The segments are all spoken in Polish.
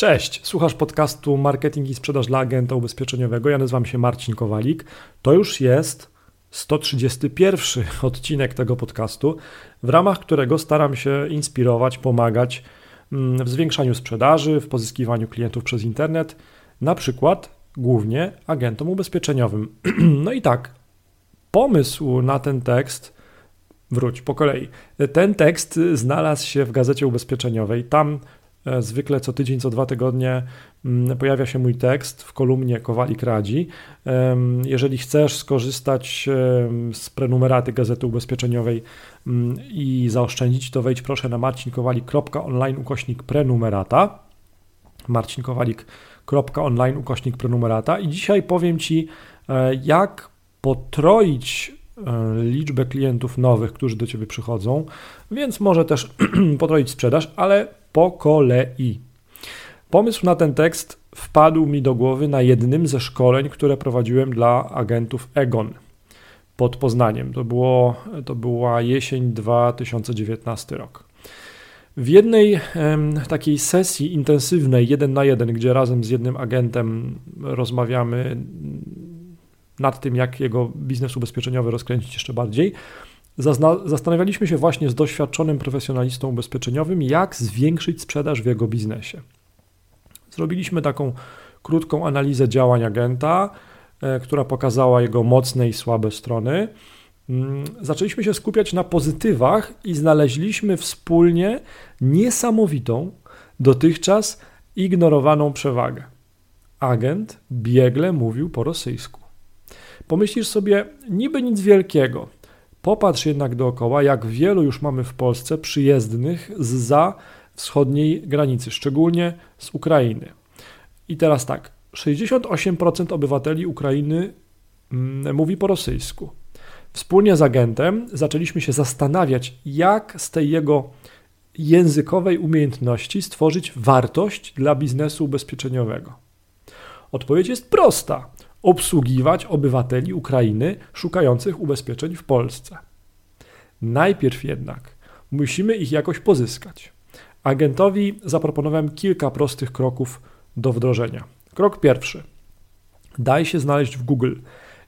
Cześć, słuchasz podcastu Marketing i Sprzedaż dla Agenta Ubezpieczeniowego. Ja nazywam się Marcin Kowalik. To już jest 131 odcinek tego podcastu, w ramach którego staram się inspirować, pomagać mm, w zwiększaniu sprzedaży, w pozyskiwaniu klientów przez internet, na przykład głównie agentom ubezpieczeniowym. No i tak, pomysł na ten tekst Wróć po kolei. Ten tekst znalazł się w gazecie ubezpieczeniowej. Tam zwykle co tydzień, co dwa tygodnie mm, pojawia się mój tekst w kolumnie Kowalik Radzi. Jeżeli chcesz skorzystać z prenumeraty Gazety Ubezpieczeniowej mm, i zaoszczędzić, to wejdź proszę na marcinkowalik.online ukośnik prenumerata. marcinkowalik.online ukośnik prenumerata i dzisiaj powiem Ci, e, jak potroić e, liczbę klientów nowych, którzy do Ciebie przychodzą, więc może też potroić sprzedaż, ale po kolei. Pomysł na ten tekst wpadł mi do głowy na jednym ze szkoleń, które prowadziłem dla agentów Egon pod Poznaniem. To, było, to była jesień 2019 rok. W jednej takiej sesji intensywnej, jeden na jeden, gdzie razem z jednym agentem rozmawiamy nad tym, jak jego biznes ubezpieczeniowy rozkręcić jeszcze bardziej, zastanawialiśmy się właśnie z doświadczonym profesjonalistą ubezpieczeniowym, jak zwiększyć sprzedaż w jego biznesie. Zrobiliśmy taką krótką analizę działań agenta, e, która pokazała jego mocne i słabe strony. Mm, zaczęliśmy się skupiać na pozytywach i znaleźliśmy wspólnie niesamowitą, dotychczas ignorowaną przewagę. Agent biegle mówił po rosyjsku. Pomyślisz sobie, niby nic wielkiego, Popatrz jednak dookoła, jak wielu już mamy w Polsce przyjezdnych z za wschodniej granicy, szczególnie z Ukrainy. I teraz tak, 68% obywateli Ukrainy mm, mówi po rosyjsku. Wspólnie z agentem zaczęliśmy się zastanawiać, jak z tej jego językowej umiejętności stworzyć wartość dla biznesu ubezpieczeniowego. Odpowiedź jest prosta obsługiwać obywateli Ukrainy szukających ubezpieczeń w Polsce. Najpierw jednak musimy ich jakoś pozyskać. Agentowi zaproponowałem kilka prostych kroków do wdrożenia. Krok pierwszy. Daj się znaleźć w Google.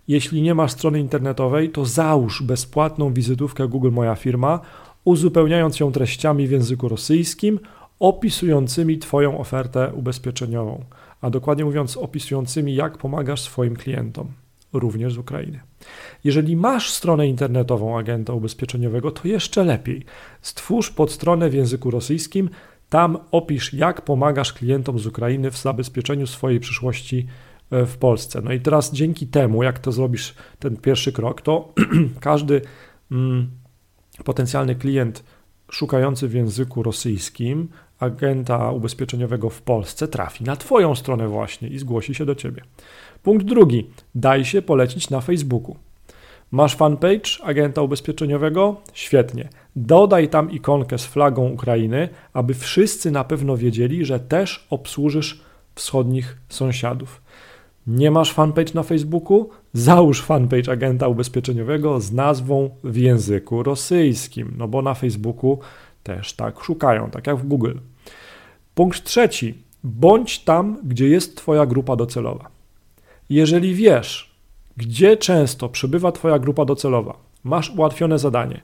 Jeśli nie masz strony internetowej, to załóż bezpłatną wizytówkę Google Moja Firma, uzupełniając ją treściami w języku rosyjskim opisującymi Twoją ofertę ubezpieczeniową a dokładnie mówiąc opisującymi, jak pomagasz swoim klientom, również z Ukrainy. Jeżeli masz stronę internetową agenta ubezpieczeniowego, to jeszcze lepiej. Stwórz podstronę w języku rosyjskim, tam opisz, jak pomagasz klientom z Ukrainy w zabezpieczeniu swojej przyszłości e, w Polsce. No i teraz dzięki temu, jak to zrobisz, ten pierwszy krok, to każdy mm, potencjalny klient szukający w języku rosyjskim agenta ubezpieczeniowego w Polsce trafi na Twoją stronę właśnie i zgłosi się do Ciebie. Punkt drugi. Daj się polecić na Facebooku. Masz fanpage agenta ubezpieczeniowego? Świetnie. Dodaj tam ikonkę z flagą Ukrainy, aby wszyscy na pewno wiedzieli, że też obsłużysz wschodnich sąsiadów. Nie masz fanpage na Facebooku? Załóż fanpage agenta ubezpieczeniowego z nazwą w języku rosyjskim, no bo na Facebooku też tak szukają, tak jak w Google. Punkt trzeci. Bądź tam, gdzie jest Twoja grupa docelowa. Jeżeli wiesz, gdzie często przebywa Twoja grupa docelowa, masz ułatwione zadanie.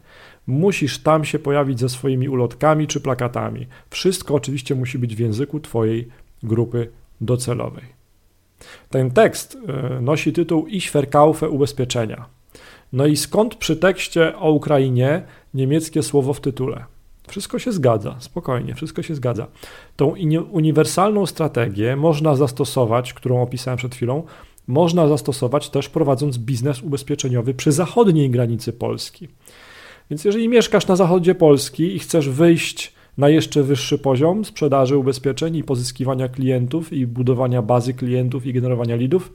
Musisz tam się pojawić ze swoimi ulotkami czy plakatami. Wszystko oczywiście musi być w języku Twojej grupy docelowej. Ten tekst e, nosi tytuł Ich Verkaufe ubezpieczenia. No i skąd przy tekście o Ukrainie niemieckie słowo w tytule? Wszystko się zgadza, spokojnie, wszystko się zgadza. Tą uniwersalną strategię można zastosować, którą opisałem przed chwilą, można zastosować też prowadząc biznes ubezpieczeniowy przy zachodniej granicy Polski. Więc jeżeli mieszkasz na zachodzie Polski i chcesz wyjść na jeszcze wyższy poziom sprzedaży ubezpieczeń i pozyskiwania klientów i budowania bazy klientów i generowania lidów,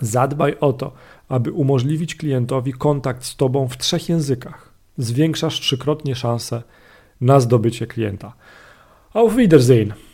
zadbaj o to, aby umożliwić klientowi kontakt z Tobą w trzech językach zwiększasz trzykrotnie szanse na zdobycie klienta. Auf Wiedersehen!